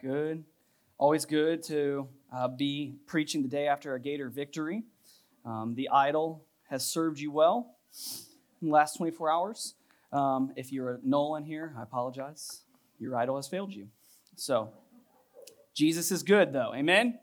Good. Always good to uh, be preaching the day after a Gator victory. Um, the idol has served you well in the last 24 hours. Um, if you're a Nolan here, I apologize. Your idol has failed you. So, Jesus is good, though. Amen?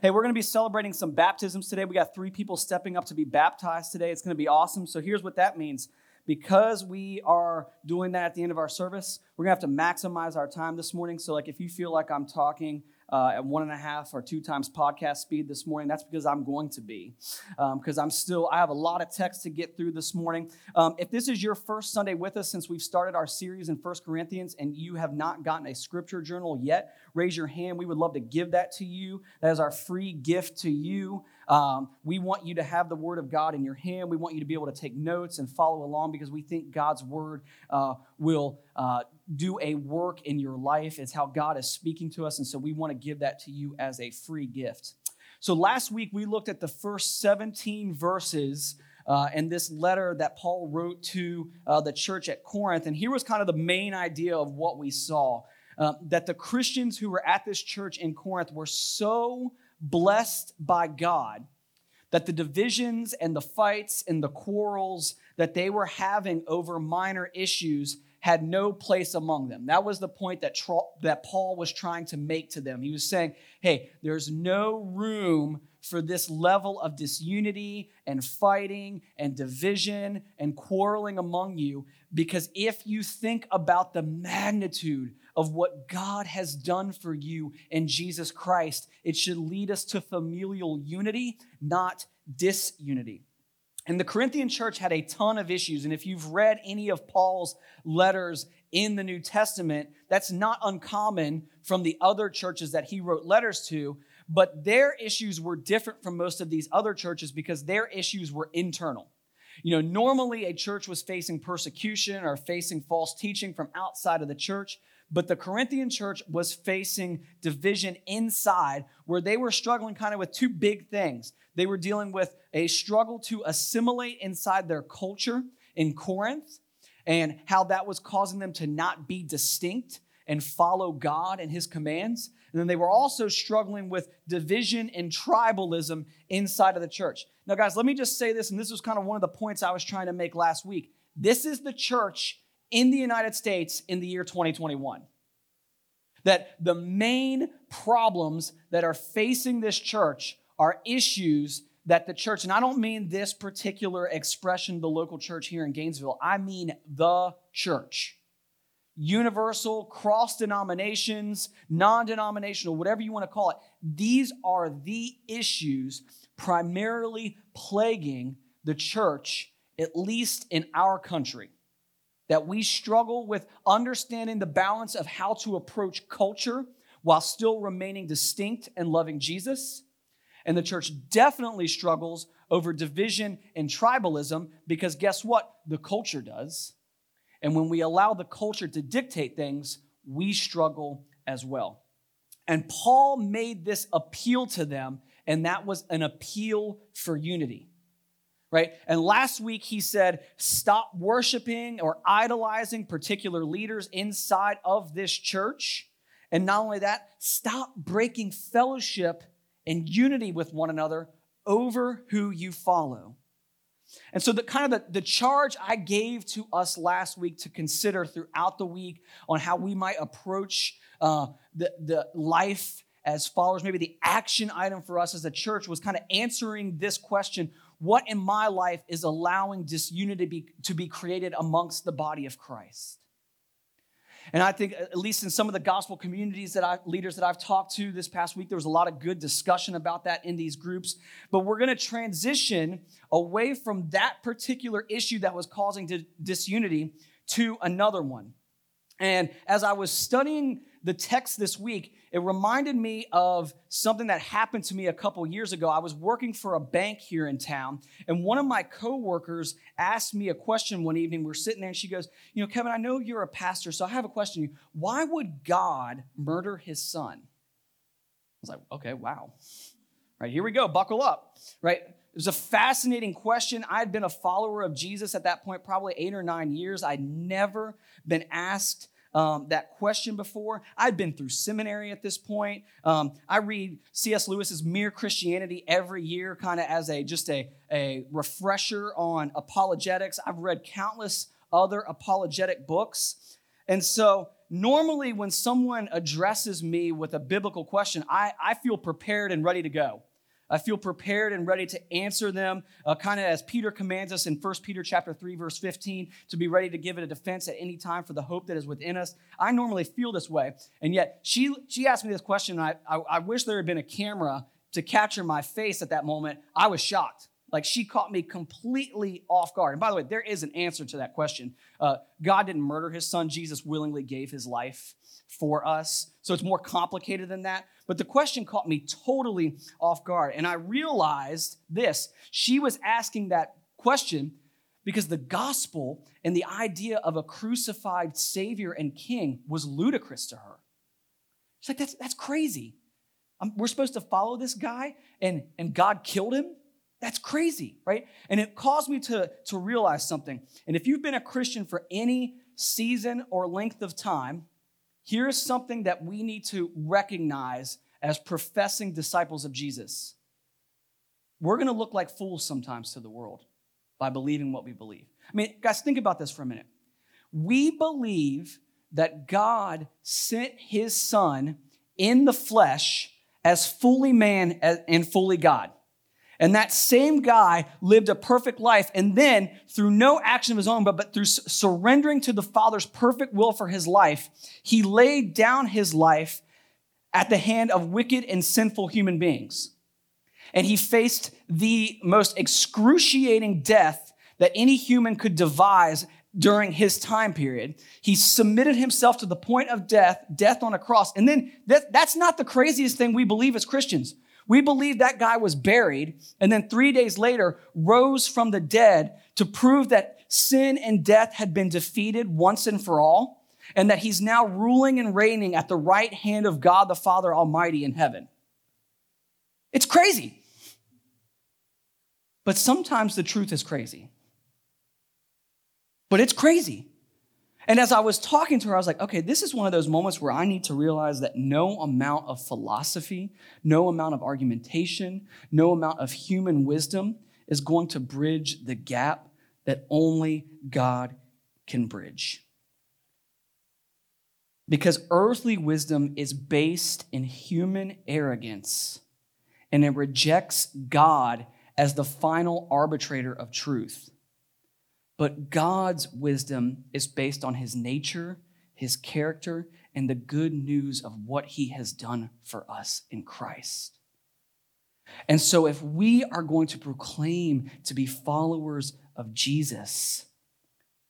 Hey, we're going to be celebrating some baptisms today. We got three people stepping up to be baptized today. It's going to be awesome. So, here's what that means because we are doing that at the end of our service, we're gonna have to maximize our time this morning. So, like, if you feel like I'm talking uh, at one and a half or two times podcast speed this morning. That's because I'm going to be, because um, I'm still, I have a lot of text to get through this morning. Um, if this is your first Sunday with us since we've started our series in First Corinthians and you have not gotten a scripture journal yet, raise your hand. We would love to give that to you. That is our free gift to you. Um, we want you to have the Word of God in your hand. We want you to be able to take notes and follow along because we think God's Word uh, will uh, do a work in your life. It's how God is speaking to us. And so we want to give that to you as a free gift. So last week we looked at the first 17 verses. Uh, and this letter that Paul wrote to uh, the church at Corinth. And here was kind of the main idea of what we saw uh, that the Christians who were at this church in Corinth were so blessed by God that the divisions and the fights and the quarrels that they were having over minor issues had no place among them. That was the point that, that Paul was trying to make to them. He was saying, hey, there's no room for this level of disunity and fighting and division and quarreling among you because if you think about the magnitude of what God has done for you in Jesus Christ, it should lead us to familial unity, not disunity. And the Corinthian church had a ton of issues. And if you've read any of Paul's letters in the New Testament, that's not uncommon from the other churches that he wrote letters to. But their issues were different from most of these other churches because their issues were internal. You know, normally a church was facing persecution or facing false teaching from outside of the church. But the Corinthian church was facing division inside where they were struggling kind of with two big things. They were dealing with a struggle to assimilate inside their culture in Corinth and how that was causing them to not be distinct and follow God and his commands. And then they were also struggling with division and tribalism inside of the church. Now, guys, let me just say this, and this was kind of one of the points I was trying to make last week. This is the church in the United States in the year 2021. That the main problems that are facing this church are issues that the church, and I don't mean this particular expression, the local church here in Gainesville, I mean the church. Universal, cross denominations, non denominational, whatever you want to call it. These are the issues primarily plaguing the church, at least in our country that we struggle with understanding the balance of how to approach culture while still remaining distinct and loving Jesus. And the church definitely struggles over division and tribalism because guess what? The culture does. And when we allow the culture to dictate things, we struggle as well. And Paul made this appeal to them, and that was an appeal for unity right? And last week he said, stop worshiping or idolizing particular leaders inside of this church. And not only that, stop breaking fellowship and unity with one another over who you follow. And so, the kind of the, the charge I gave to us last week to consider throughout the week on how we might approach uh, the, the life as followers, maybe the action item for us as a church was kind of answering this question what in my life is allowing disunity to be, to be created amongst the body of Christ? And I think, at least in some of the gospel communities that I, leaders that I've talked to this past week, there was a lot of good discussion about that in these groups. But we're going to transition away from that particular issue that was causing disunity to another one. And as I was studying the text this week, it reminded me of something that happened to me a couple years ago. I was working for a bank here in town, and one of my coworkers asked me a question one evening. We are sitting there, and she goes, You know, Kevin, I know you're a pastor, so I have a question. You. Why would God murder his son? I was like, Okay, wow. Right, here we go, buckle up. Right? It was a fascinating question. I had been a follower of Jesus at that point, probably eight or nine years. I'd never been asked um, that question before. I'd been through seminary at this point. Um, I read C.S. Lewis's Mere Christianity every year, kind of as a just a, a refresher on apologetics. I've read countless other apologetic books. And so normally when someone addresses me with a biblical question, I, I feel prepared and ready to go. I feel prepared and ready to answer them, uh, kind of as Peter commands us in 1 Peter chapter 3, verse 15, to be ready to give it a defense at any time for the hope that is within us. I normally feel this way. And yet she, she asked me this question, and I, I, I wish there had been a camera to capture my face at that moment. I was shocked. Like she caught me completely off guard. And by the way, there is an answer to that question. Uh, God didn't murder his son, Jesus willingly gave his life for us. So it's more complicated than that. But the question caught me totally off guard. And I realized this she was asking that question because the gospel and the idea of a crucified Savior and King was ludicrous to her. She's like, that's, that's crazy. I'm, we're supposed to follow this guy and, and God killed him? That's crazy, right? And it caused me to, to realize something. And if you've been a Christian for any season or length of time, here's something that we need to recognize as professing disciples of Jesus. We're going to look like fools sometimes to the world by believing what we believe. I mean, guys, think about this for a minute. We believe that God sent his son in the flesh as fully man and fully God. And that same guy lived a perfect life. And then, through no action of his own, but, but through surrendering to the Father's perfect will for his life, he laid down his life at the hand of wicked and sinful human beings. And he faced the most excruciating death that any human could devise during his time period. He submitted himself to the point of death, death on a cross. And then that, that's not the craziest thing we believe as Christians. We believe that guy was buried and then three days later rose from the dead to prove that sin and death had been defeated once and for all and that he's now ruling and reigning at the right hand of God the Father Almighty in heaven. It's crazy. But sometimes the truth is crazy. But it's crazy. And as I was talking to her, I was like, okay, this is one of those moments where I need to realize that no amount of philosophy, no amount of argumentation, no amount of human wisdom is going to bridge the gap that only God can bridge. Because earthly wisdom is based in human arrogance and it rejects God as the final arbitrator of truth. But God's wisdom is based on his nature, his character, and the good news of what he has done for us in Christ. And so, if we are going to proclaim to be followers of Jesus,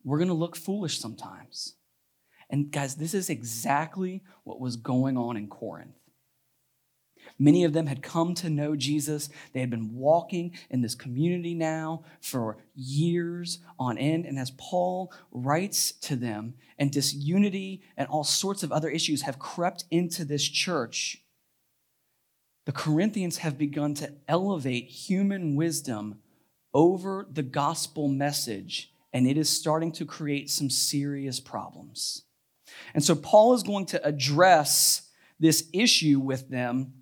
we're going to look foolish sometimes. And guys, this is exactly what was going on in Corinth. Many of them had come to know Jesus. They had been walking in this community now for years on end. And as Paul writes to them, and disunity and all sorts of other issues have crept into this church, the Corinthians have begun to elevate human wisdom over the gospel message, and it is starting to create some serious problems. And so Paul is going to address this issue with them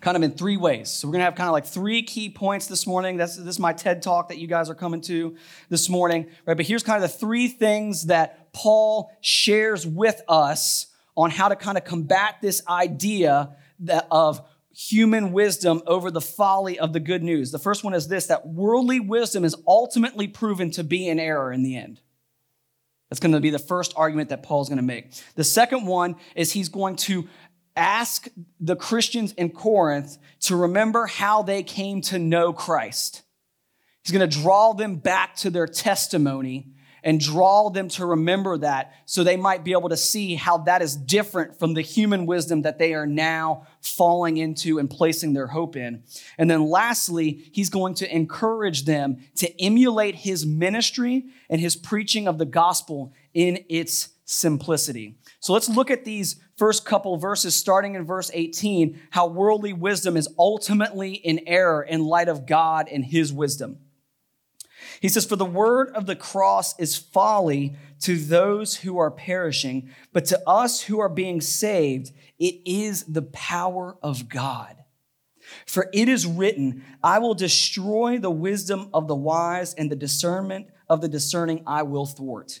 kind of in three ways. So we're going to have kind of like three key points this morning. This is my TED talk that you guys are coming to this morning, right? But here's kind of the three things that Paul shares with us on how to kind of combat this idea that of human wisdom over the folly of the good news. The first one is this that worldly wisdom is ultimately proven to be an error in the end. That's going to be the first argument that Paul's going to make. The second one is he's going to ask the Christians in Corinth to remember how they came to know Christ. He's going to draw them back to their testimony and draw them to remember that so they might be able to see how that is different from the human wisdom that they are now falling into and placing their hope in. And then lastly, he's going to encourage them to emulate his ministry and his preaching of the gospel in its simplicity. So let's look at these first couple verses, starting in verse 18, how worldly wisdom is ultimately in error in light of God and his wisdom. He says, For the word of the cross is folly to those who are perishing, but to us who are being saved, it is the power of God. For it is written, I will destroy the wisdom of the wise, and the discernment of the discerning I will thwart.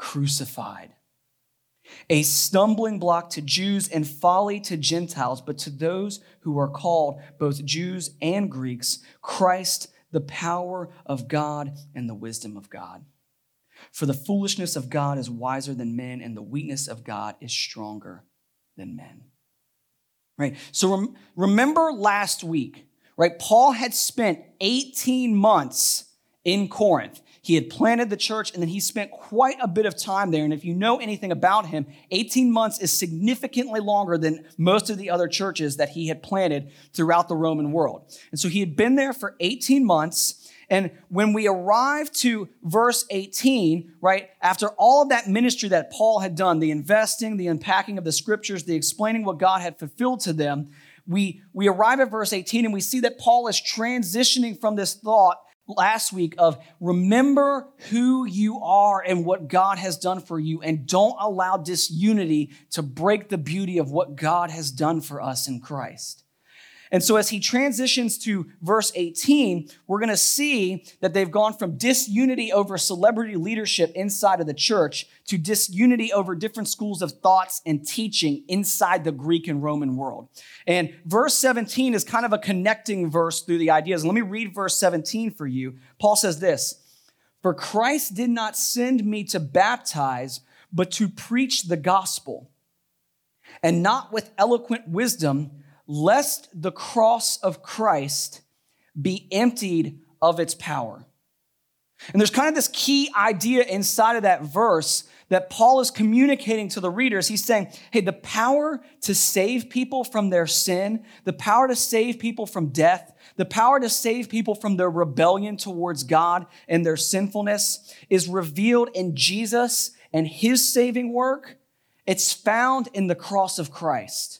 crucified. A stumbling block to Jews and folly to Gentiles, but to those who are called, both Jews and Greeks, Christ the power of God and the wisdom of God. For the foolishness of God is wiser than men, and the weakness of God is stronger than men. Right? So rem- remember last week, right? Paul had spent 18 months in Corinth. He had planted the church and then he spent quite a bit of time there. And if you know anything about him, 18 months is significantly longer than most of the other churches that he had planted throughout the Roman world. And so he had been there for 18 months. And when we arrive to verse 18, right, after all of that ministry that Paul had done, the investing, the unpacking of the scriptures, the explaining what God had fulfilled to them, we, we arrive at verse 18 and we see that Paul is transitioning from this thought last week of remember who you are and what God has done for you, and don't allow disunity to break the beauty of what God has done for us in Christ. And so, as he transitions to verse 18, we're going to see that they've gone from disunity over celebrity leadership inside of the church to disunity over different schools of thoughts and teaching inside the Greek and Roman world. And verse 17 is kind of a connecting verse through the ideas. Let me read verse 17 for you. Paul says this For Christ did not send me to baptize, but to preach the gospel, and not with eloquent wisdom lest the cross of Christ be emptied of its power. And there's kind of this key idea inside of that verse that Paul is communicating to the readers. He's saying, hey, the power to save people from their sin, the power to save people from death, the power to save people from their rebellion towards God and their sinfulness is revealed in Jesus and his saving work. It's found in the cross of Christ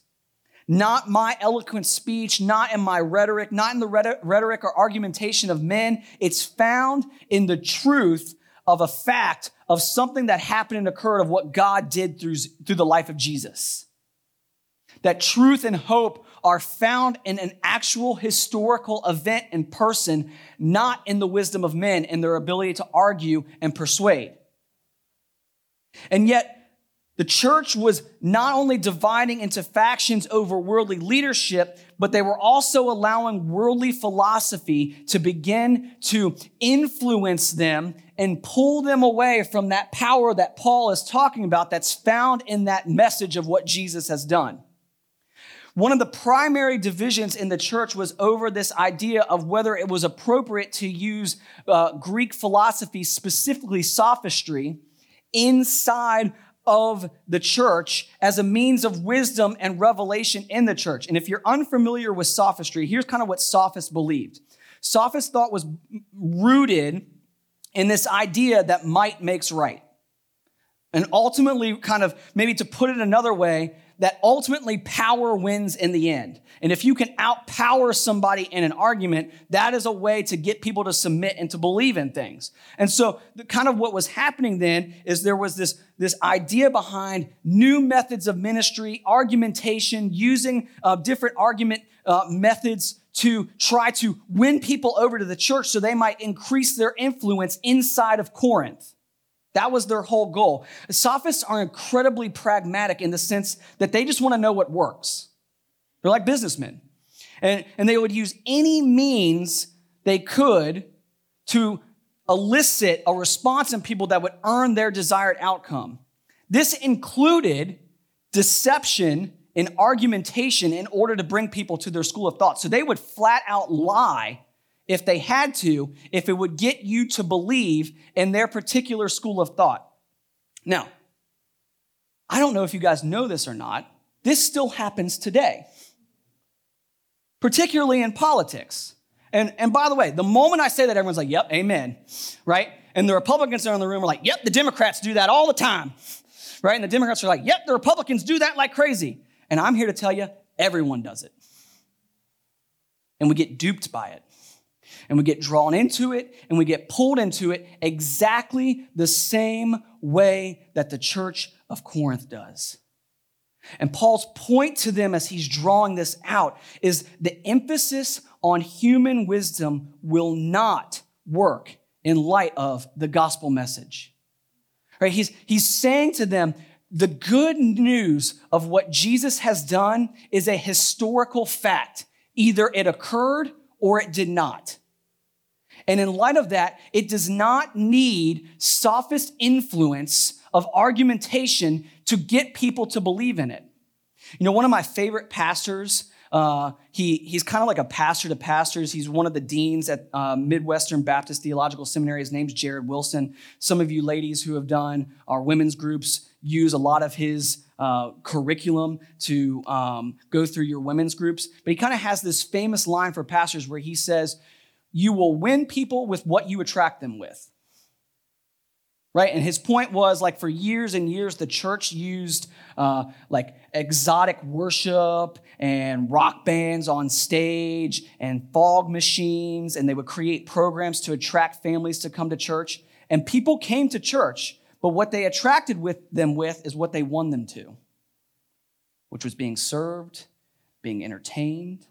not my eloquent speech, not in my rhetoric, not in the rhetoric or argumentation of men. It's found in the truth of a fact of something that happened and occurred of what God did through, through the life of Jesus. That truth and hope are found in an actual historical event and person, not in the wisdom of men and their ability to argue and persuade. And yet, the church was not only dividing into factions over worldly leadership, but they were also allowing worldly philosophy to begin to influence them and pull them away from that power that Paul is talking about that's found in that message of what Jesus has done. One of the primary divisions in the church was over this idea of whether it was appropriate to use uh, Greek philosophy, specifically sophistry, inside of the church as a means of wisdom and revelation in the church. And if you're unfamiliar with sophistry, here's kind of what sophists believed. Sophist thought was rooted in this idea that might makes right. And ultimately, kind of maybe to put it another way, that ultimately power wins in the end. And if you can outpower somebody in an argument, that is a way to get people to submit and to believe in things. And so, the, kind of what was happening then is there was this, this idea behind new methods of ministry, argumentation, using uh, different argument uh, methods to try to win people over to the church so they might increase their influence inside of Corinth. That was their whole goal. Sophists are incredibly pragmatic in the sense that they just want to know what works. They're like businessmen. And, and they would use any means they could to elicit a response in people that would earn their desired outcome. This included deception and argumentation in order to bring people to their school of thought. So they would flat out lie if they had to, if it would get you to believe in their particular school of thought. Now, I don't know if you guys know this or not. This still happens today, particularly in politics. And, and by the way, the moment I say that, everyone's like, yep, amen, right? And the Republicans are in the room are like, yep, the Democrats do that all the time, right? And the Democrats are like, yep, the Republicans do that like crazy. And I'm here to tell you, everyone does it. And we get duped by it. And we get drawn into it and we get pulled into it exactly the same way that the church of Corinth does. And Paul's point to them as he's drawing this out is the emphasis on human wisdom will not work in light of the gospel message. Right? He's, he's saying to them, the good news of what Jesus has done is a historical fact. Either it occurred or it did not. And in light of that, it does not need sophist influence of argumentation to get people to believe in it. You know, one of my favorite pastors, uh, he, he's kind of like a pastor to pastors. He's one of the deans at uh, Midwestern Baptist Theological Seminary. His name's Jared Wilson. Some of you ladies who have done our women's groups use a lot of his uh, curriculum to um, go through your women's groups. But he kind of has this famous line for pastors where he says, You will win people with what you attract them with right? And his point was like for years and years, the church used uh, like exotic worship and rock bands on stage and fog machines, and they would create programs to attract families to come to church. And people came to church, but what they attracted with them with is what they won them to, which was being served, being entertained.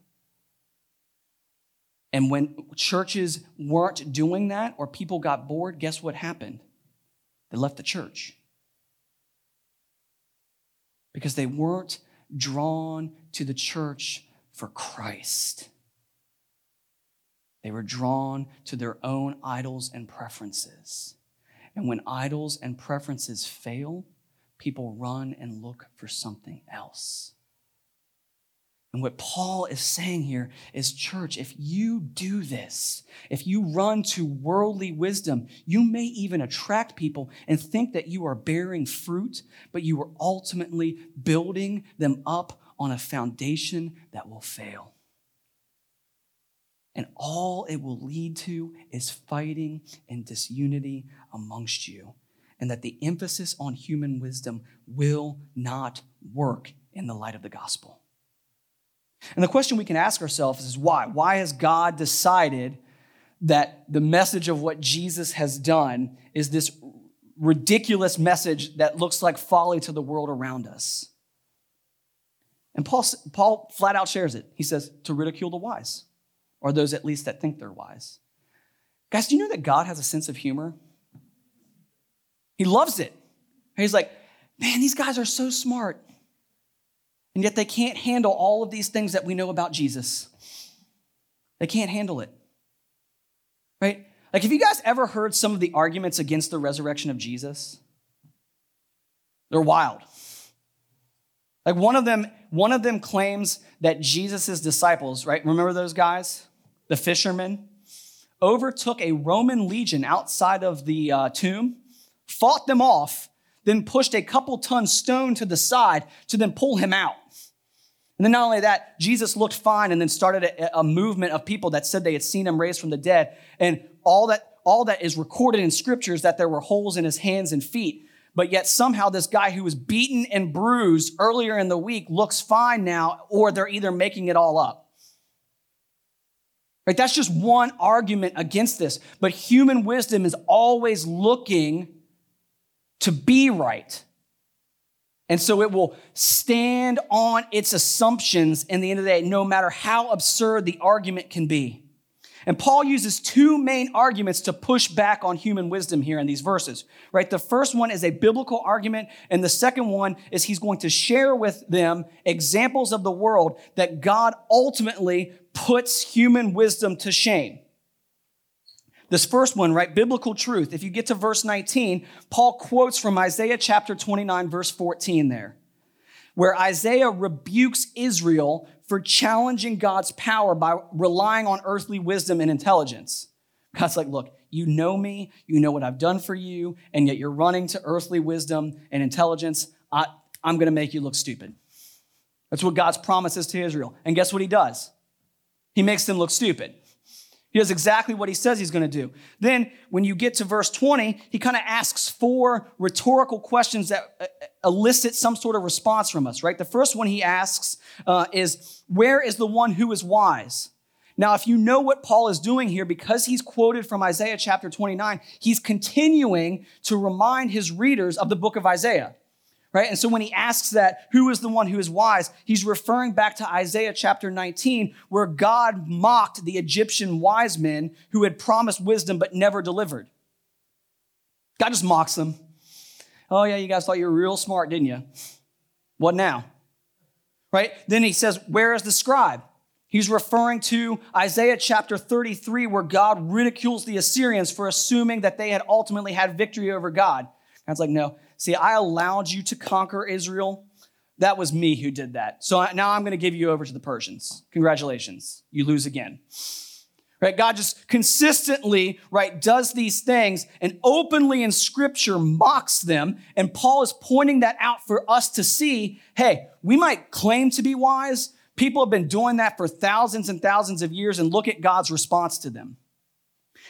And when churches weren't doing that or people got bored, guess what happened? They left the church because they weren't drawn to the church for Christ. They were drawn to their own idols and preferences. And when idols and preferences fail, people run and look for something else. And what Paul is saying here is, church, if you do this, if you run to worldly wisdom, you may even attract people and think that you are bearing fruit, but you are ultimately building them up on a foundation that will fail. And all it will lead to is fighting and disunity amongst you. And that the emphasis on human wisdom will not work in the light of the gospel. And the question we can ask ourselves is why? Why has God decided that the message of what Jesus has done is this ridiculous message that looks like folly to the world around us? And Paul, Paul flat out shares it. He says, to ridicule the wise, or those at least that think they're wise. Guys, do you know that God has a sense of humor? He loves it. He's like, man, these guys are so smart. And yet they can't handle all of these things that we know about Jesus. They can't handle it. Right? Like, have you guys ever heard some of the arguments against the resurrection of Jesus? They're wild. Like one of them, one of them claims that Jesus' disciples, right? Remember those guys? The fishermen overtook a Roman legion outside of the uh, tomb, fought them off, then pushed a couple ton stone to the side to then pull him out. And then not only that, Jesus looked fine and then started a, a, movement of people that said they had seen him raised from the dead. And all that, all that is recorded in scriptures that there were holes in his hands and feet. But yet somehow this guy who was beaten and bruised earlier in the week looks fine now, or they're either making it all up. Right? That's just one argument against this. But human wisdom is always looking to be right and so it will stand on its assumptions in the end of the day, no matter how absurd the argument can be. And Paul uses two main arguments to push back on human wisdom here in these verses, right? The first one is a biblical argument, and the second one is he's going to share with them examples of the world that God ultimately puts human wisdom to shame. This first one, right? Biblical truth. If you get to verse 19, Paul quotes from Isaiah chapter 29, verse 14 there, where Isaiah rebukes Israel for challenging God's power by relying on earthly wisdom and intelligence. God's like, look, you know me, you know what I've done for you, and yet you're running to earthly wisdom and intelligence. I, I'm going to make you look stupid. That's what God's promises to Israel. And guess what he does? He makes them look stupid. He does exactly what he says he's going to do. Then, when you get to verse 20, he kind of asks four rhetorical questions that uh, elicit some sort of response from us, right? The first one he asks uh, is, Where is the one who is wise? Now, if you know what Paul is doing here, because he's quoted from Isaiah chapter 29, he's continuing to remind his readers of the book of Isaiah right? And so when he asks that, who is the one who is wise? He's referring back to Isaiah chapter 19, where God mocked the Egyptian wise men who had promised wisdom but never delivered. God just mocks them. Oh, yeah, you guys thought you were real smart, didn't you? What now? Right? Then he says, Where is the scribe? He's referring to Isaiah chapter 33, where God ridicules the Assyrians for assuming that they had ultimately had victory over God. God's like, No, See, I allowed you to conquer Israel. That was me who did that. So now I'm going to give you over to the Persians. Congratulations. You lose again. Right? God just consistently, right, does these things and openly in scripture mocks them. And Paul is pointing that out for us to see, hey, we might claim to be wise. People have been doing that for thousands and thousands of years and look at God's response to them.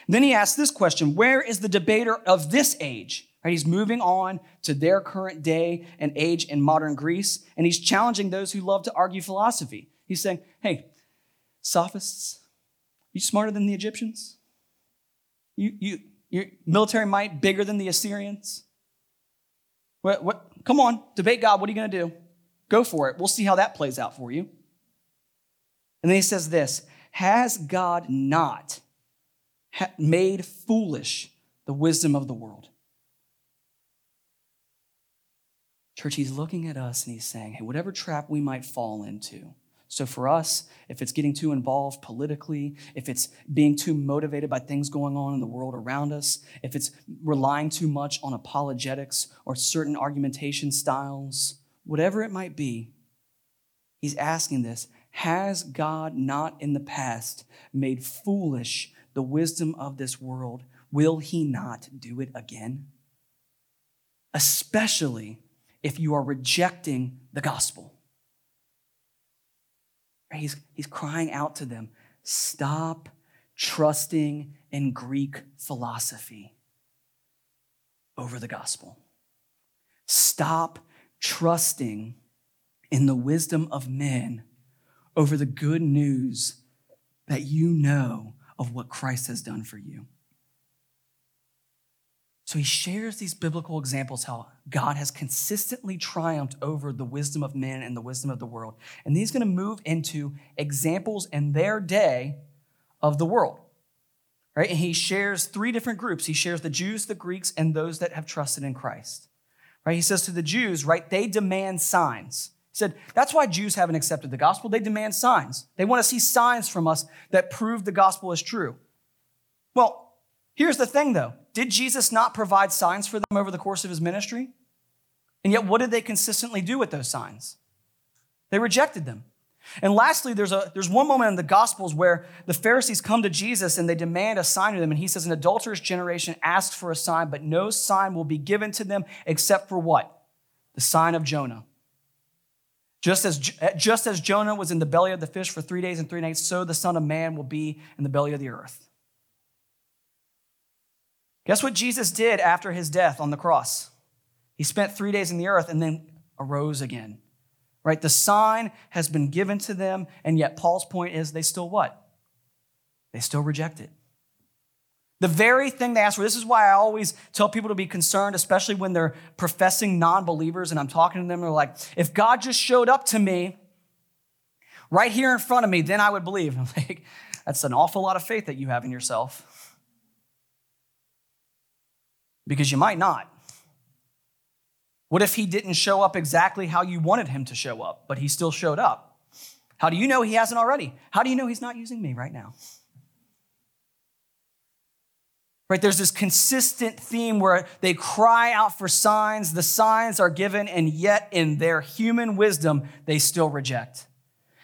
then he asks this question, where is the debater of this age? Right? He's moving on to their current day and age in modern Greece, and he's challenging those who love to argue philosophy. He's saying, hey, sophists, you smarter than the Egyptians? You, you, your military might bigger than the Assyrians? What, what, come on, debate God. What are you going to do? Go for it. We'll see how that plays out for you. And then he says this Has God not made foolish the wisdom of the world? Church, he's looking at us and he's saying, hey, whatever trap we might fall into. So for us, if it's getting too involved politically, if it's being too motivated by things going on in the world around us, if it's relying too much on apologetics or certain argumentation styles, whatever it might be, he's asking this Has God not in the past made foolish the wisdom of this world? Will he not do it again? Especially if you are rejecting the gospel. He's, he's crying out to them stop trusting in Greek philosophy over the gospel. Stop trusting in the wisdom of men over the good news that you know of what Christ has done for you. So he shares these biblical examples how God has consistently triumphed over the wisdom of men and the wisdom of the world. And he's going to move into examples in their day of the world. Right? And he shares three different groups. He shares the Jews, the Greeks, and those that have trusted in Christ. Right? He says to the Jews, right, they demand signs. He said, that's why Jews haven't accepted the gospel. They demand signs. They want to see signs from us that prove the gospel is true. Well, Here's the thing though did Jesus not provide signs for them over the course of his ministry? And yet, what did they consistently do with those signs? They rejected them. And lastly, there's, a, there's one moment in the Gospels where the Pharisees come to Jesus and they demand a sign of them. And he says, An adulterous generation asks for a sign, but no sign will be given to them except for what? The sign of Jonah. Just as, just as Jonah was in the belly of the fish for three days and three nights, so the Son of Man will be in the belly of the earth. Guess what Jesus did after his death on the cross? He spent three days in the earth and then arose again. Right? The sign has been given to them, and yet Paul's point is they still what? They still reject it. The very thing they ask for, this is why I always tell people to be concerned, especially when they're professing non believers and I'm talking to them. They're like, if God just showed up to me right here in front of me, then I would believe. I'm like, that's an awful lot of faith that you have in yourself because you might not. What if he didn't show up exactly how you wanted him to show up, but he still showed up? How do you know he hasn't already? How do you know he's not using me right now? Right? There's this consistent theme where they cry out for signs, the signs are given, and yet in their human wisdom, they still reject.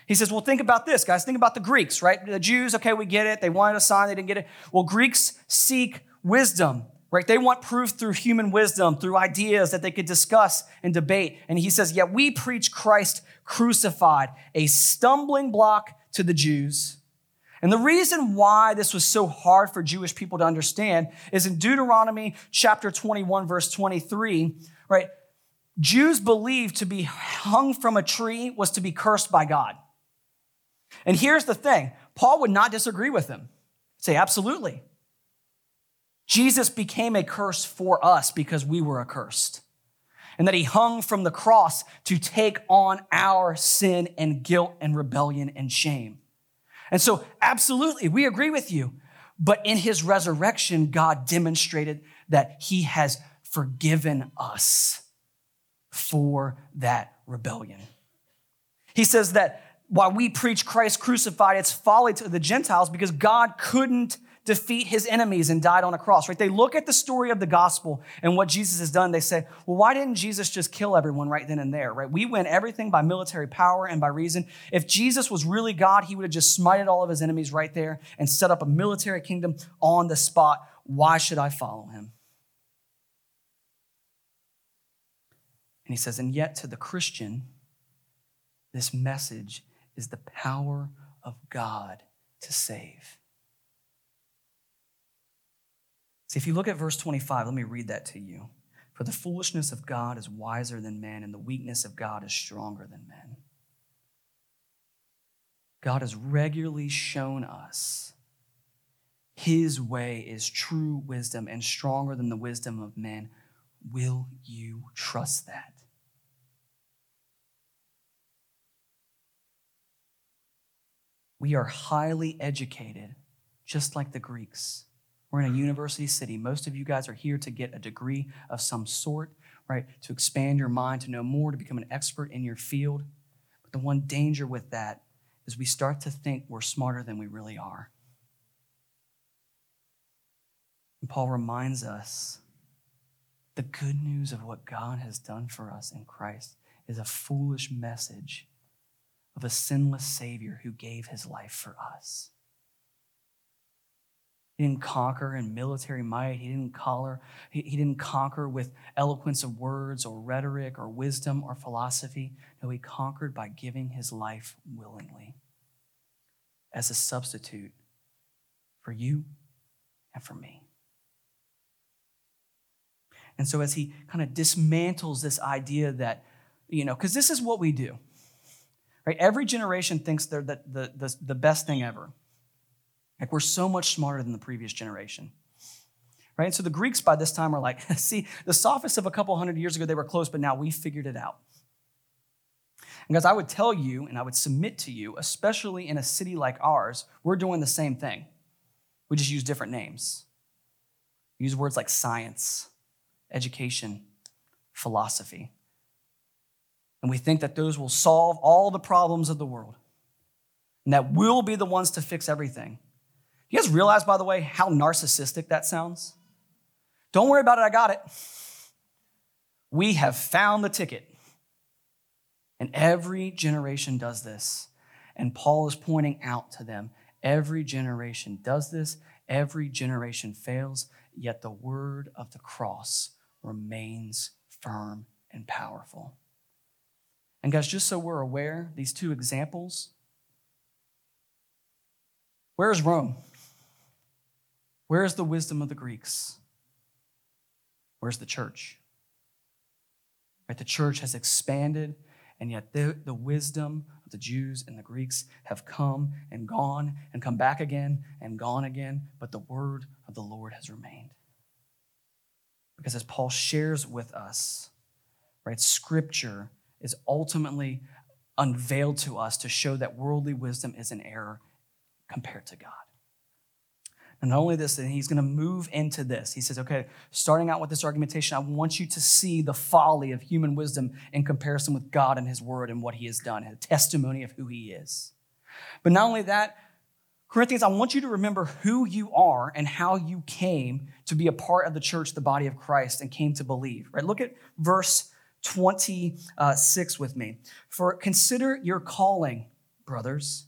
He says, Well, think about this, guys. Think about the Greeks, right? The Jews, okay, we get it. They wanted a sign, they didn't get it. Well, Greeks seek wisdom, right? They want proof through human wisdom, through ideas that they could discuss and debate. And he says, Yet we preach Christ crucified, a stumbling block to the Jews and the reason why this was so hard for Jewish people to understand is in Deuteronomy chapter 21, verse 23, right? Jews believed to be hung from a tree was to be cursed by God. And here's the thing Paul would not disagree with him. Say, absolutely. Jesus became a curse for us because we were accursed. And that he hung from the cross to take on our sin and guilt and rebellion and shame. And so, absolutely, we agree with you. But in his resurrection, God demonstrated that he has forgiven us for that rebellion. He says that while we preach Christ crucified, it's folly to the Gentiles because God couldn't defeat his enemies and died on a cross, right? They look at the story of the gospel and what Jesus has done. They say, well, why didn't Jesus just kill everyone right then and there, right? We win everything by military power and by reason. If Jesus was really God, he would have just smited all of his enemies right there and set up a military kingdom on the spot. Why should I follow him? And he says, and yet to the Christian, this message is the power of God to save. See, if you look at verse 25, let me read that to you. For the foolishness of God is wiser than men, and the weakness of God is stronger than men. God has regularly shown us his way is true wisdom and stronger than the wisdom of men. Will you trust that? We are highly educated, just like the Greeks. We're in a university city. Most of you guys are here to get a degree of some sort, right? To expand your mind, to know more, to become an expert in your field. But the one danger with that is we start to think we're smarter than we really are. And Paul reminds us the good news of what God has done for us in Christ is a foolish message of a sinless Savior who gave his life for us. He didn't conquer in military might. He didn't collar, he, he didn't conquer with eloquence of words or rhetoric or wisdom or philosophy. No, he conquered by giving his life willingly as a substitute for you and for me. And so as he kind of dismantles this idea that, you know, because this is what we do. Right? Every generation thinks they're the, the, the, the best thing ever. Like we're so much smarter than the previous generation. Right? And so the Greeks by this time are like, see, the sophists of a couple hundred years ago, they were close, but now we figured it out. And guys, I would tell you and I would submit to you, especially in a city like ours, we're doing the same thing. We just use different names. We use words like science, education, philosophy. And we think that those will solve all the problems of the world and that we'll be the ones to fix everything. You guys realize, by the way, how narcissistic that sounds? Don't worry about it, I got it. We have found the ticket. And every generation does this. And Paul is pointing out to them every generation does this, every generation fails, yet the word of the cross remains firm and powerful. And guys, just so we're aware, these two examples, where's Rome? Where is the wisdom of the Greeks? Where's the church? Right? The church has expanded, and yet the, the wisdom of the Jews and the Greeks have come and gone and come back again and gone again, but the word of the Lord has remained. Because as Paul shares with us, right, scripture is ultimately unveiled to us to show that worldly wisdom is an error compared to God. And not only this, then he's going to move into this. He says, okay, starting out with this argumentation, I want you to see the folly of human wisdom in comparison with God and his word and what he has done, a testimony of who he is. But not only that, Corinthians, I want you to remember who you are and how you came to be a part of the church, the body of Christ, and came to believe. Right? Look at verse 26 with me. For consider your calling, brothers.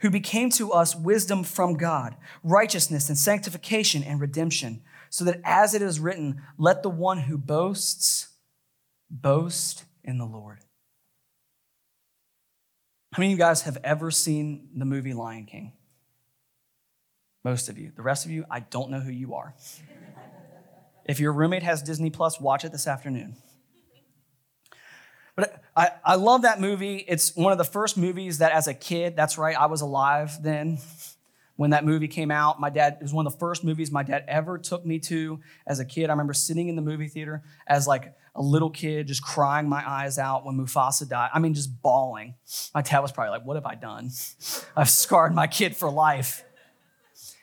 who became to us wisdom from God, righteousness and sanctification and redemption, so that as it is written, let the one who boasts boast in the Lord. How many of you guys have ever seen the movie Lion King? Most of you. The rest of you, I don't know who you are. if your roommate has Disney Plus, watch it this afternoon. But I, I love that movie. It's one of the first movies that, as a kid, that's right, I was alive then when that movie came out. My dad, it was one of the first movies my dad ever took me to as a kid. I remember sitting in the movie theater as like a little kid, just crying my eyes out when Mufasa died. I mean, just bawling. My dad was probably like, What have I done? I've scarred my kid for life.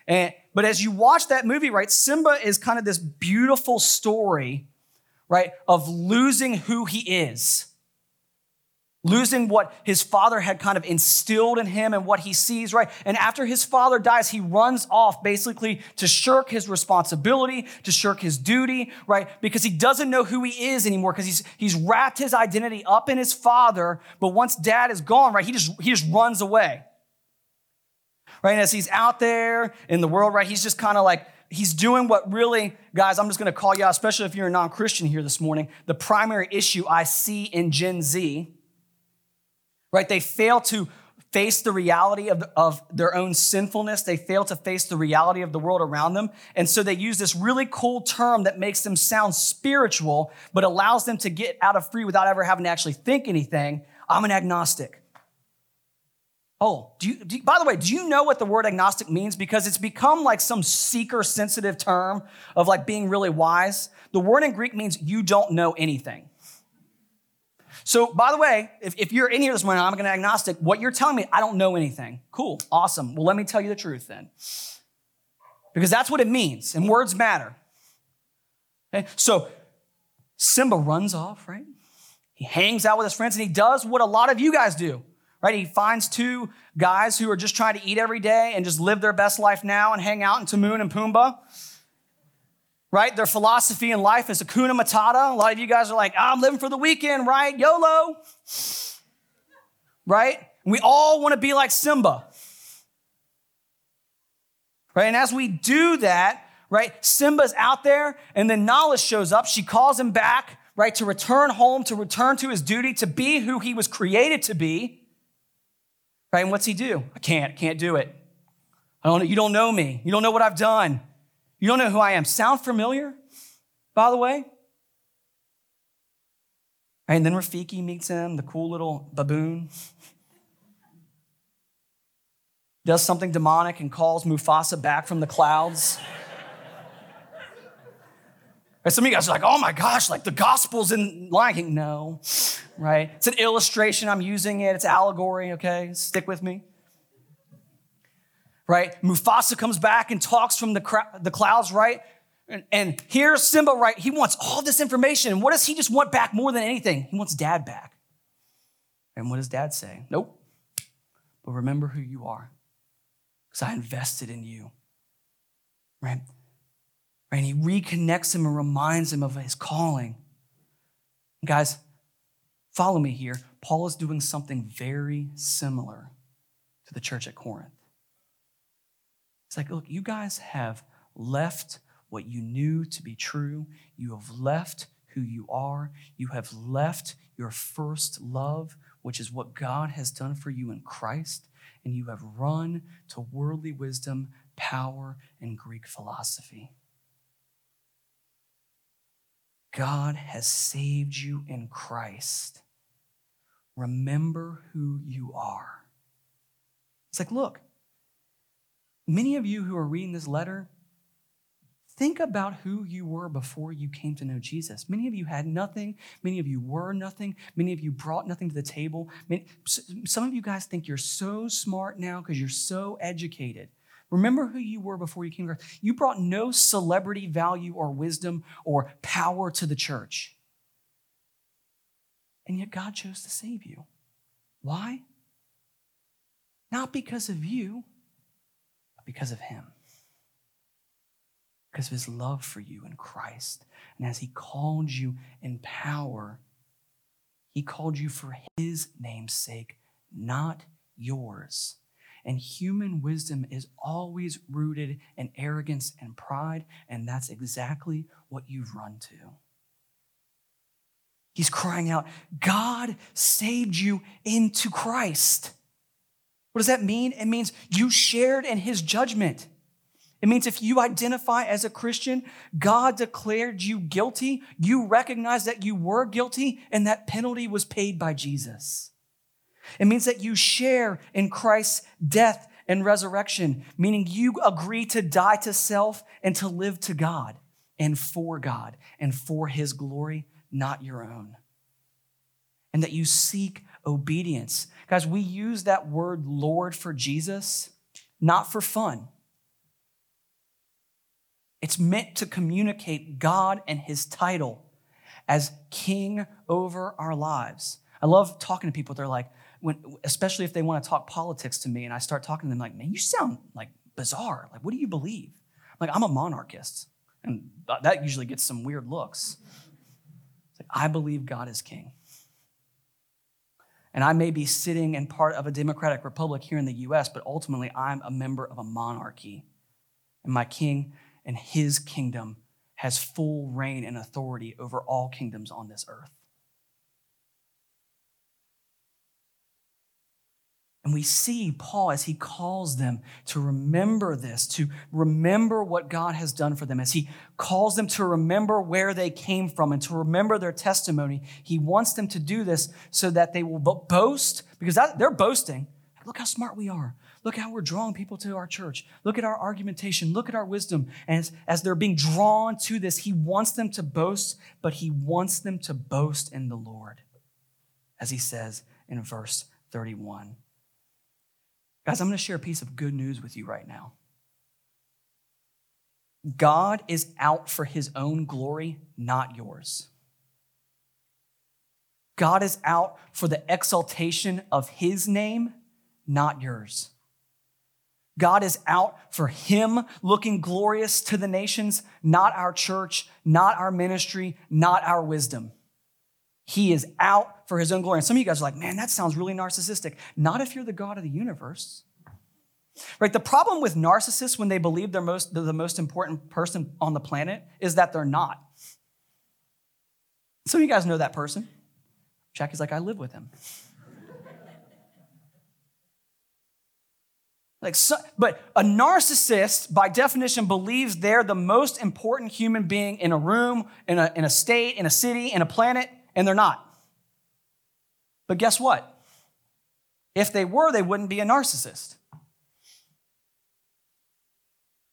And, but as you watch that movie, right, Simba is kind of this beautiful story, right, of losing who he is. Losing what his father had kind of instilled in him and what he sees, right? And after his father dies, he runs off basically to shirk his responsibility, to shirk his duty, right? Because he doesn't know who he is anymore because he's, he's wrapped his identity up in his father. But once dad is gone, right, he just, he just runs away right? And as he's out there in the world, right, he's just kind of like, he's doing what really, guys, I'm just going to call you out, especially if you're a non Christian here this morning. The primary issue I see in Gen Z, right, they fail to face the reality of, of their own sinfulness. They fail to face the reality of the world around them. And so they use this really cool term that makes them sound spiritual, but allows them to get out of free without ever having to actually think anything. I'm an agnostic. Oh, do you, do you, by the way, do you know what the word agnostic means? Because it's become like some seeker sensitive term of like being really wise. The word in Greek means you don't know anything. So, by the way, if, if you're in here this morning, I'm an agnostic, what you're telling me, I don't know anything. Cool, awesome. Well, let me tell you the truth then. Because that's what it means, and words matter. Okay? So, Simba runs off, right? He hangs out with his friends and he does what a lot of you guys do right? He finds two guys who are just trying to eat every day and just live their best life now and hang out in Timon and Pumbaa. Right? Their philosophy in life is Hakuna Matata. A lot of you guys are like, oh, I'm living for the weekend, right? YOLO. Right? we all want to be like Simba. Right? And as we do that, right, Simba's out there, and then Nala shows up. She calls him back, right, to return home, to return to his duty, to be who he was created to be. Right? And what's he do? I can't, can't do it. I don't, you don't know me. You don't know what I've done. You don't know who I am. Sound familiar, by the way? And then Rafiki meets him, the cool little baboon. Does something demonic and calls Mufasa back from the clouds. And some of you guys are like, oh my gosh, like the gospel's in Lion King. No, right? It's an illustration. I'm using it. It's allegory, okay? Stick with me. Right? Mufasa comes back and talks from the, the clouds, right? And, and here's Simba, right? He wants all this information. And what does he just want back more than anything? He wants dad back. And what does dad say? Nope. But remember who you are because I invested in you. Right? And he reconnects him and reminds him of his calling. Guys, follow me here. Paul is doing something very similar to the church at Corinth. It's like, look, you guys have left what you knew to be true. You have left who you are. You have left your first love, which is what God has done for you in Christ. And you have run to worldly wisdom, power, and Greek philosophy. God has saved you in Christ. Remember who you are. It's like, look, Many of you who are reading this letter, think about who you were before you came to know Jesus. Many of you had nothing. Many of you were nothing. Many of you brought nothing to the table. some of you guys think you're so smart now because you're so educated. Remember who you were before you came to Christ. You brought no celebrity value or wisdom or power to the church. And yet God chose to save you. Why? Not because of you, because of Him. Because of His love for you in Christ. And as He called you in power, He called you for His name's sake, not yours. And human wisdom is always rooted in arrogance and pride, and that's exactly what you've run to. He's crying out, God saved you into Christ. What does that mean? It means you shared in his judgment. It means if you identify as a Christian, God declared you guilty, you recognize that you were guilty, and that penalty was paid by Jesus. It means that you share in Christ's death and resurrection, meaning you agree to die to self and to live to God and for God and for his glory, not your own. And that you seek obedience. Guys, we use that word Lord for Jesus not for fun. It's meant to communicate God and his title as king over our lives. I love talking to people. They're like, when, especially if they want to talk politics to me and I start talking to them like, man, you sound like bizarre. Like, what do you believe? I'm like, I'm a monarchist. And that usually gets some weird looks. Like, I believe God is king. And I may be sitting in part of a democratic republic here in the US, but ultimately I'm a member of a monarchy. And my king and his kingdom has full reign and authority over all kingdoms on this earth. And we see Paul as he calls them to remember this, to remember what God has done for them, as he calls them to remember where they came from and to remember their testimony. He wants them to do this so that they will boast, because that, they're boasting. Look how smart we are. Look how we're drawing people to our church. Look at our argumentation. Look at our wisdom. And as, as they're being drawn to this, he wants them to boast, but he wants them to boast in the Lord, as he says in verse 31. Guys, I'm going to share a piece of good news with you right now. God is out for his own glory, not yours. God is out for the exaltation of his name, not yours. God is out for him looking glorious to the nations, not our church, not our ministry, not our wisdom. He is out for his own glory. And some of you guys are like, man, that sounds really narcissistic. Not if you're the God of the universe. Right? The problem with narcissists when they believe they're, most, they're the most important person on the planet is that they're not. Some of you guys know that person. Jackie's like, I live with him. Like, so, but a narcissist, by definition, believes they're the most important human being in a room, in a, in a state, in a city, in a planet, and they're not. But guess what? If they were, they wouldn't be a narcissist.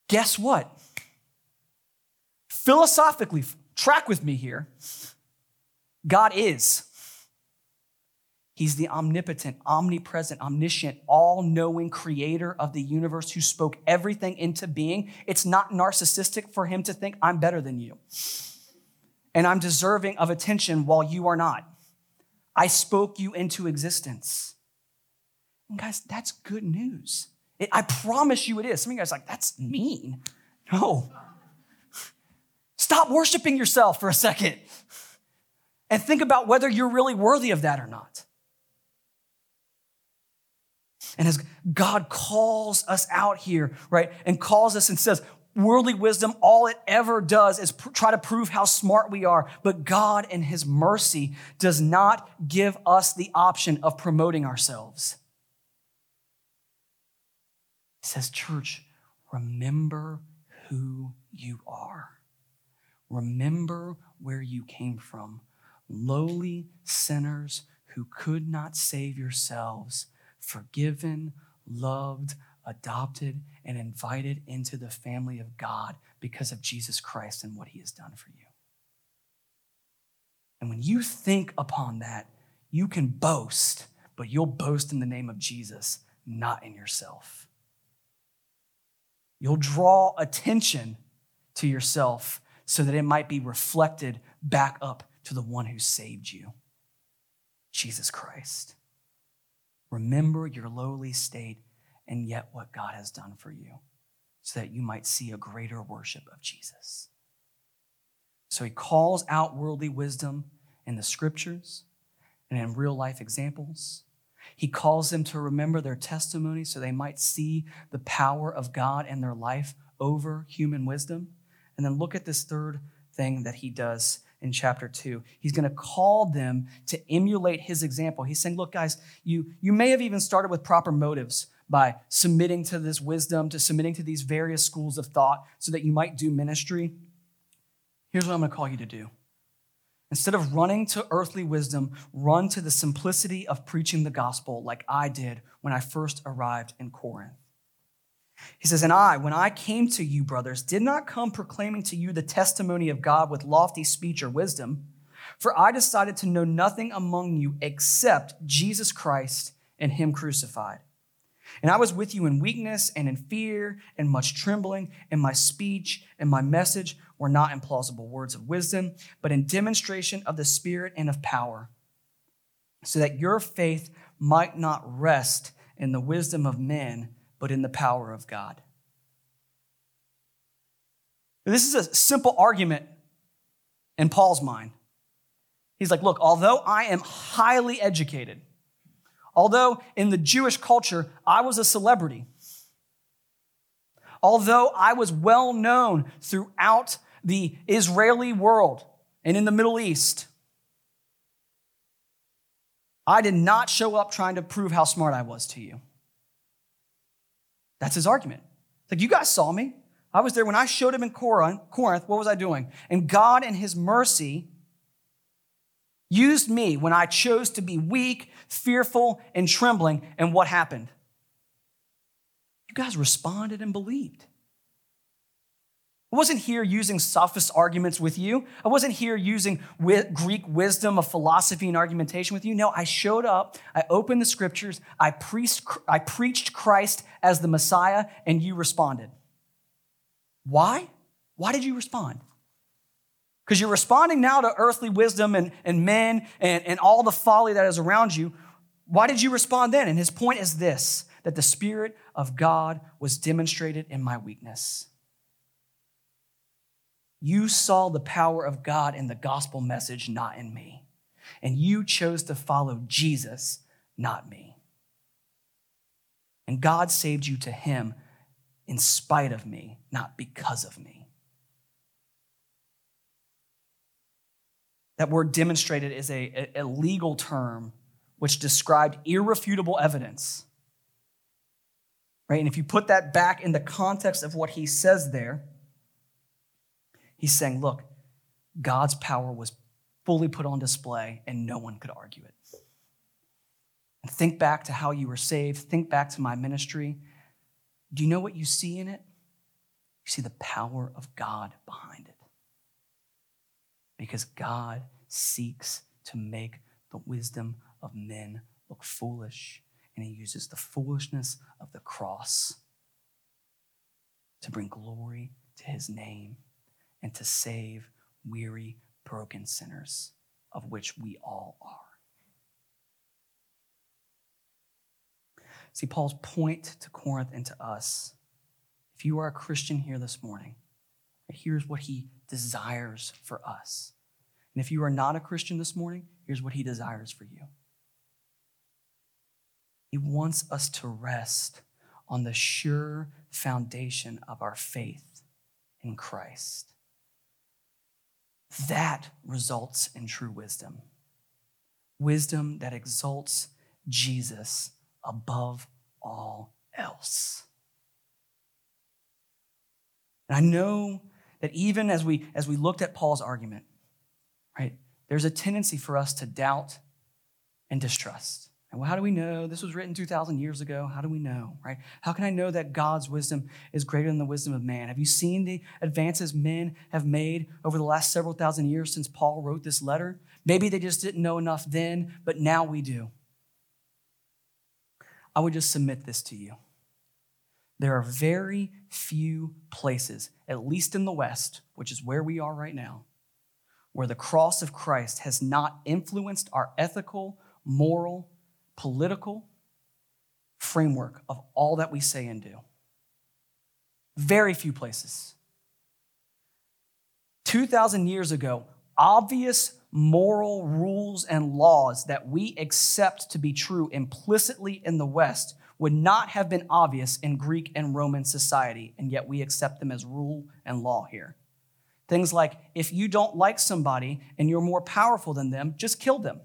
Guess what? Philosophically, track with me here. God is. He's the omnipotent, omnipresent, omniscient, all knowing creator of the universe who spoke everything into being. It's not narcissistic for him to think, I'm better than you. And I'm deserving of attention while you are not. I spoke you into existence. And guys, that's good news. It, I promise you it is. Some of you guys like, that's mean. No. Stop worshiping yourself for a second and think about whether you're really worthy of that or not. And as God calls us out here, right, and calls us and says, worldly wisdom, all it ever does is pr- try to prove how smart we are. But God, in His mercy, does not give us the option of promoting ourselves. He says, Church, remember who you are. Remember where you came from. Lowly sinners who could not save yourselves, forgiven, loved, adopted and invited into the family of God because of Jesus Christ and what he has done for you. And when you think upon that, you can boast, but you'll boast in the name of Jesus, not in yourself. You'll draw attention to yourself so that it might be reflected back up to the one who saved you, Jesus Christ. Remember your lowly state and yet what God has done for you so that you might see a greater worship of Jesus. So he calls out worldly wisdom in the scriptures and in real life examples. He calls them to remember their testimony so they might see the power of God in their life over human wisdom. And then look at this third thing that he does in chapter 2. He's going to call them to emulate his example. He's saying, Look, guys, you, you may have even started with proper motives by submitting to this wisdom, to submitting to these various schools of thought so that you might do ministry. Here's what I'm going to call you to do. Instead of running to earthly wisdom, run to the simplicity of preaching the gospel like I did when I first arrived in Corinth. He says, And I, when I came to you, brothers, did not come proclaiming to you the testimony of God with lofty speech or wisdom, for I decided to know nothing among you except Jesus Christ and Him crucified. And I was with you in weakness and in fear and much trembling, and my speech and my message were not in plausible words of wisdom, but in demonstration of the Spirit and of power, so that your faith might not rest in the wisdom of men, but in the power of God. This is a simple argument in Paul's mind. He's like, look, although I am highly educated, Although in the Jewish culture, I was a celebrity. Although I was well known throughout the Israeli world and in the Middle East, I did not show up trying to prove how smart I was to you. That's his argument. Like, you guys saw me. I was there when I showed him in Corinth. What was I doing? And God, in his mercy, used me when I chose to be weak, fearful, and trembling. And what happened? You guys responded and believed. I wasn't here using sophist arguments with you. I wasn't here using Greek wisdom of philosophy and argumentation with you. No, I showed up, I opened the scriptures, I preached, I preached Christ as the Messiah, and you responded. Why? Why did you respond? Because you're responding now to earthly wisdom and, and men and, and all the folly that is around you. Why did you respond then? And his point is this that the Spirit of God was demonstrated in my weakness. You saw the power of God in the gospel message, not in me. And you chose to follow Jesus, not me. And God saved you to him in spite of me, not because of me. That word demonstrated is a, a legal term which described irrefutable evidence. Right? And if you put that back in the context of what he says there, he's saying, look, God's power was fully put on display and no one could argue it. And think back to how you were saved, think back to my ministry. Do you know what you see in it? You see the power of God behind because God seeks to make the wisdom of men look foolish, and he uses the foolishness of the cross to bring glory to his name and to save weary, broken sinners, of which we all are. See, Paul's point to Corinth and to us if you are a Christian here this morning, here's what he desires for us. And if you are not a Christian this morning, here's what he desires for you. He wants us to rest on the sure foundation of our faith in Christ. That results in true wisdom. Wisdom that exalts Jesus above all else. And I know that even as we as we looked at Paul's argument, there's a tendency for us to doubt and distrust. And well, how do we know? This was written 2,000 years ago. How do we know, right? How can I know that God's wisdom is greater than the wisdom of man? Have you seen the advances men have made over the last several thousand years since Paul wrote this letter? Maybe they just didn't know enough then, but now we do. I would just submit this to you. There are very few places, at least in the West, which is where we are right now, where the cross of Christ has not influenced our ethical, moral, political framework of all that we say and do. Very few places. 2,000 years ago, obvious moral rules and laws that we accept to be true implicitly in the West would not have been obvious in Greek and Roman society, and yet we accept them as rule and law here. Things like if you don't like somebody and you're more powerful than them, just kill them.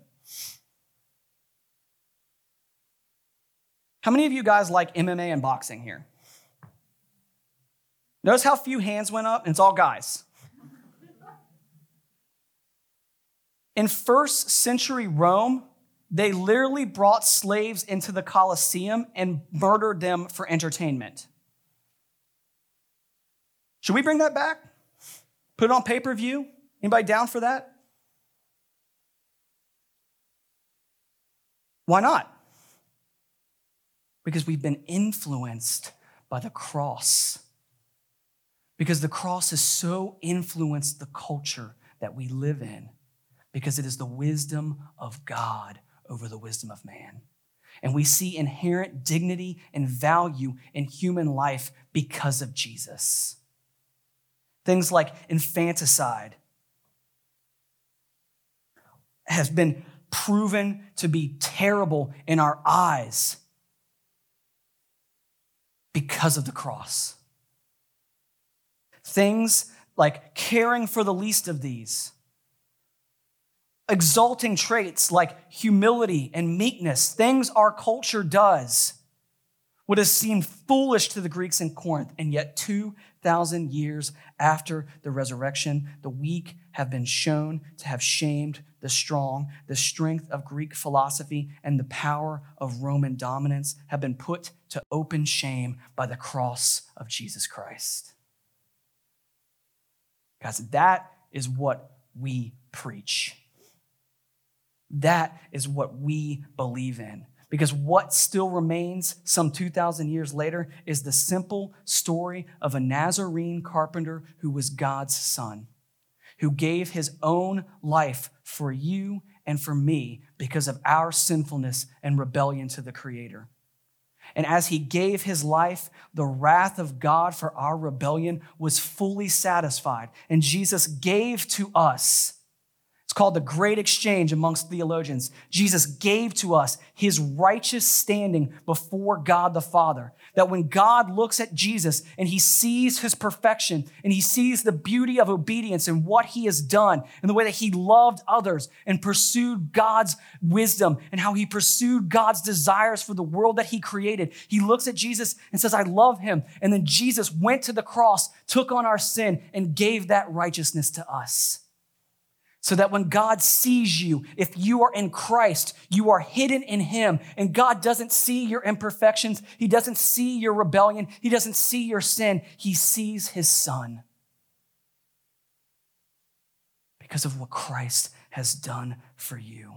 How many of you guys like MMA and boxing here? Notice how few hands went up, and it's all guys. In first century Rome, they literally brought slaves into the Colosseum and murdered them for entertainment. Should we bring that back? Put it on pay per view? Anybody down for that? Why not? Because we've been influenced by the cross. Because the cross has so influenced the culture that we live in because it is the wisdom of God over the wisdom of man. And we see inherent dignity and value in human life because of Jesus. Things like infanticide has been proven to be terrible in our eyes because of the cross. Things like caring for the least of these exalting traits like humility and meekness, things our culture does, would have seemed foolish to the Greeks in Corinth. And yet, 2,000 years after the resurrection, the weak have been shown to have shamed the strong. The strength of Greek philosophy and the power of Roman dominance have been put to open shame by the cross of Jesus Christ. Guys, that is what we preach. That is what we believe in. Because what still remains some 2,000 years later is the simple story of a Nazarene carpenter who was God's son, who gave his own life for you and for me because of our sinfulness and rebellion to the Creator. And as he gave his life, the wrath of God for our rebellion was fully satisfied. And Jesus gave to us it's called the great exchange amongst theologians. Jesus gave to us his righteous standing before God the Father. That when God looks at Jesus and he sees his perfection and he sees the beauty of obedience and what he has done and the way that he loved others and pursued God's wisdom and how he pursued God's desires for the world that he created, he looks at Jesus and says, I love him. And then Jesus went to the cross, took on our sin, and gave that righteousness to us. So that when God sees you, if you are in Christ, you are hidden in Him. And God doesn't see your imperfections. He doesn't see your rebellion. He doesn't see your sin. He sees His Son. Because of what Christ has done for you.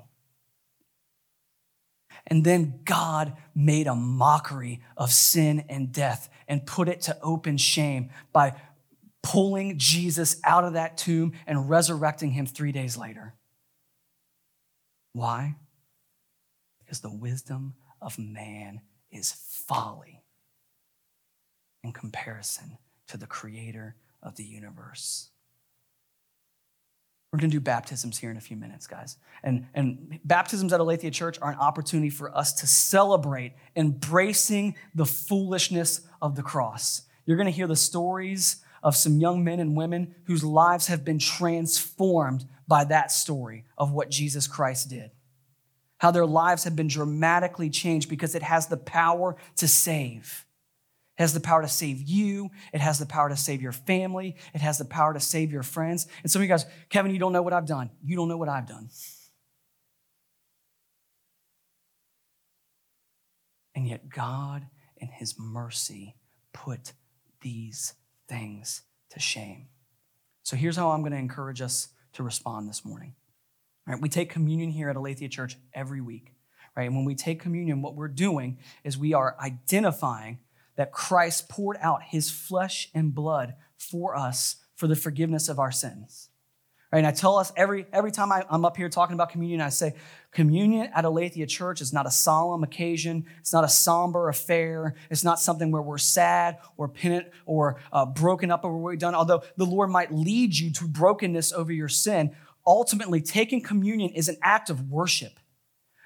And then God made a mockery of sin and death and put it to open shame by pulling Jesus out of that tomb and resurrecting him three days later. Why? Because the wisdom of man is folly in comparison to the creator of the universe. We're going to do baptisms here in a few minutes, guys. And, and baptisms at Aletheia Church are an opportunity for us to celebrate embracing the foolishness of the cross. You're going to hear the stories of some young men and women whose lives have been transformed by that story of what Jesus Christ did. How their lives have been dramatically changed because it has the power to save. It has the power to save you. It has the power to save your family. It has the power to save your friends. And some of you guys, Kevin, you don't know what I've done. You don't know what I've done. And yet, God, in His mercy, put these things to shame. So here's how I'm going to encourage us to respond this morning. All right, we take communion here at Aletheia Church every week. Right? And when we take communion, what we're doing is we are identifying that Christ poured out his flesh and blood for us for the forgiveness of our sins. Right? And I tell us every, every time I, am up here talking about communion, I say, communion at Aletheia Church is not a solemn occasion. It's not a somber affair. It's not something where we're sad or penitent or uh, broken up over what we've done. Although the Lord might lead you to brokenness over your sin, ultimately, taking communion is an act of worship.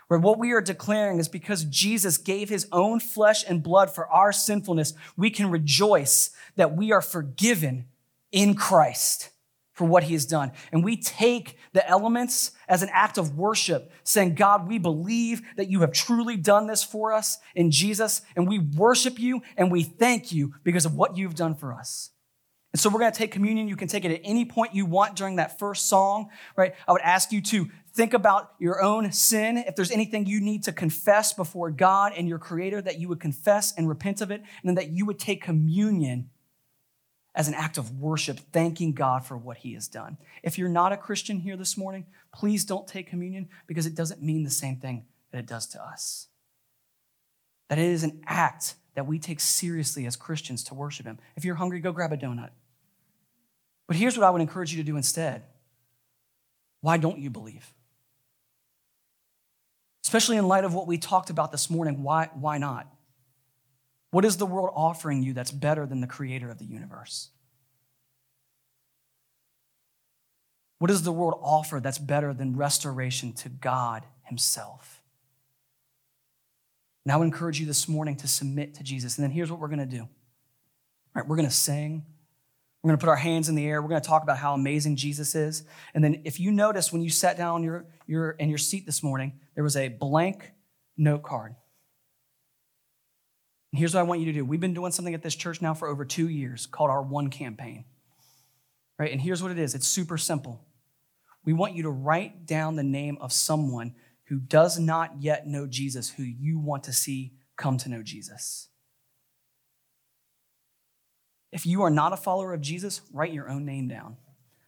Where what we are declaring is because Jesus gave his own flesh and blood for our sinfulness, we can rejoice that we are forgiven in Christ for what he has done. And we take the elements as an act of worship, saying, God, we believe that you have truly done this for us in Jesus, and we worship you and we thank you because of what you've done for us. And so we're going to take communion. You can take it at any point you want during that first song, right? I would ask you to think about your own sin. If there's anything you need to confess before God and your Creator, that you would confess and repent of it, and then that you would take communion as an act of worship, thanking God for what He has done. If you're not a Christian here this morning, please don't take communion because it doesn't mean the same thing that it does to us. That it is an act that we take seriously as Christians to worship Him. If you're hungry, go grab a donut. But here's what I would encourage you to do instead why don't you believe? Especially in light of what we talked about this morning, why, why not? What is the world offering you that's better than the creator of the universe? What does the world offer that's better than restoration to God Himself? Now, I would encourage you this morning to submit to Jesus. And then here's what we're going to do. All right, we're going to sing. We're going to put our hands in the air. We're going to talk about how amazing Jesus is. And then, if you notice when you sat down your, your, in your seat this morning, there was a blank note card. And here's what I want you to do. We've been doing something at this church now for over two years called our One Campaign. Right? And here's what it is it's super simple. We want you to write down the name of someone who does not yet know Jesus, who you want to see come to know Jesus. If you are not a follower of Jesus, write your own name down.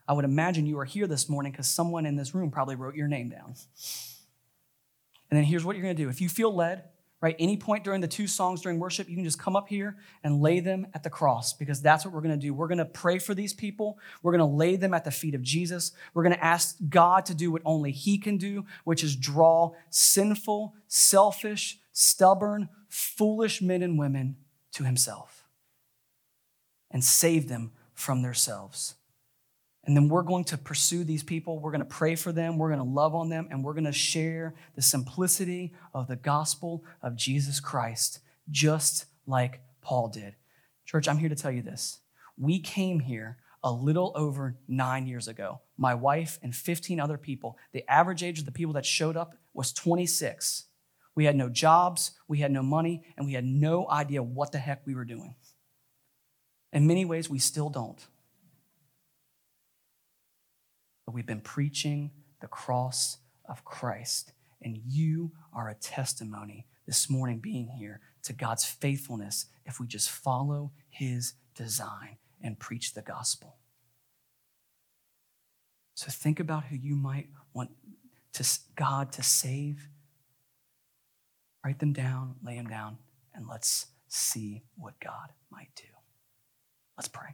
I would imagine you are here this morning because someone in this room probably wrote your name down. And then here's what you're going to do. If you feel led, right? Any point during the two songs during worship, you can just come up here and lay them at the cross because that's what we're going to do. We're going to pray for these people. We're going to lay them at the feet of Jesus. We're going to ask God to do what only He can do, which is draw sinful, selfish, stubborn, foolish men and women to Himself and save them from themselves. And then we're going to pursue these people. We're going to pray for them. We're going to love on them. And we're going to share the simplicity of the gospel of Jesus Christ, just like Paul did. Church, I'm here to tell you this. We came here a little over nine years ago. My wife and 15 other people. The average age of the people that showed up was 26. We had no jobs, we had no money, and we had no idea what the heck we were doing. In many ways, we still don't but we've been preaching the cross of Christ. And you are a testimony this morning being here to God's faithfulness if we just follow his design and preach the gospel. So think about who you might want to, God to save. Write them down, lay them down, and let's see what God might do. Let's pray.